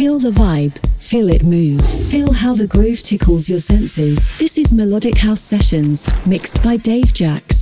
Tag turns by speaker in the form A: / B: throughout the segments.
A: Feel the vibe, feel it move, feel how the groove tickles your senses. This is Melodic House Sessions, mixed by Dave
B: Jax.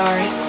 B: Stars,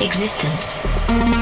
C: existence.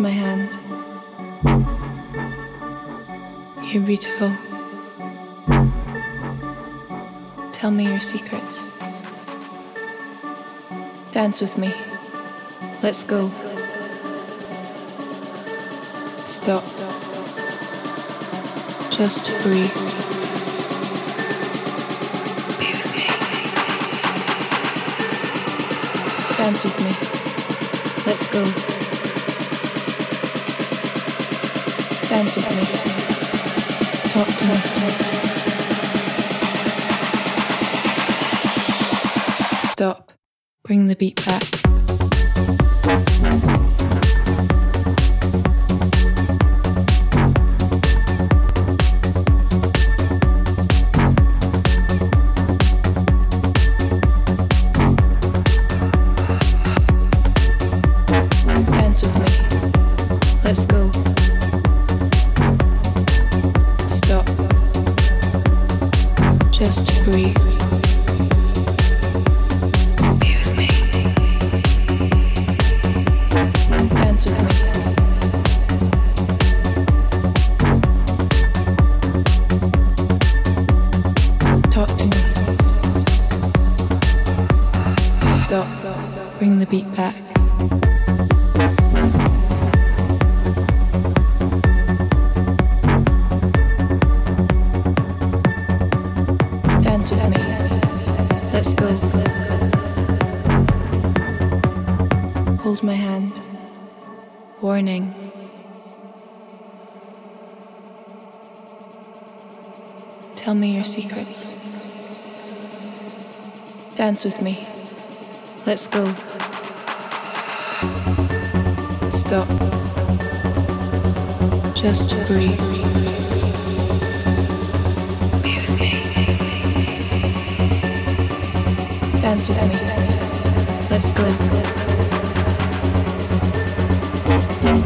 D: My hand. You're beautiful. Tell me your secrets. Dance with me. Let's go. Stop. Just breathe. Dance with me. Let's go. Dance with me. Talk to me. Stop. Bring the beat back. Tell me your secrets. Dance with me. Let's go. Stop. Just breathe. With me. Dance with me. Let's go.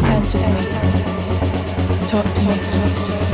D: Dance with me. Talk to me.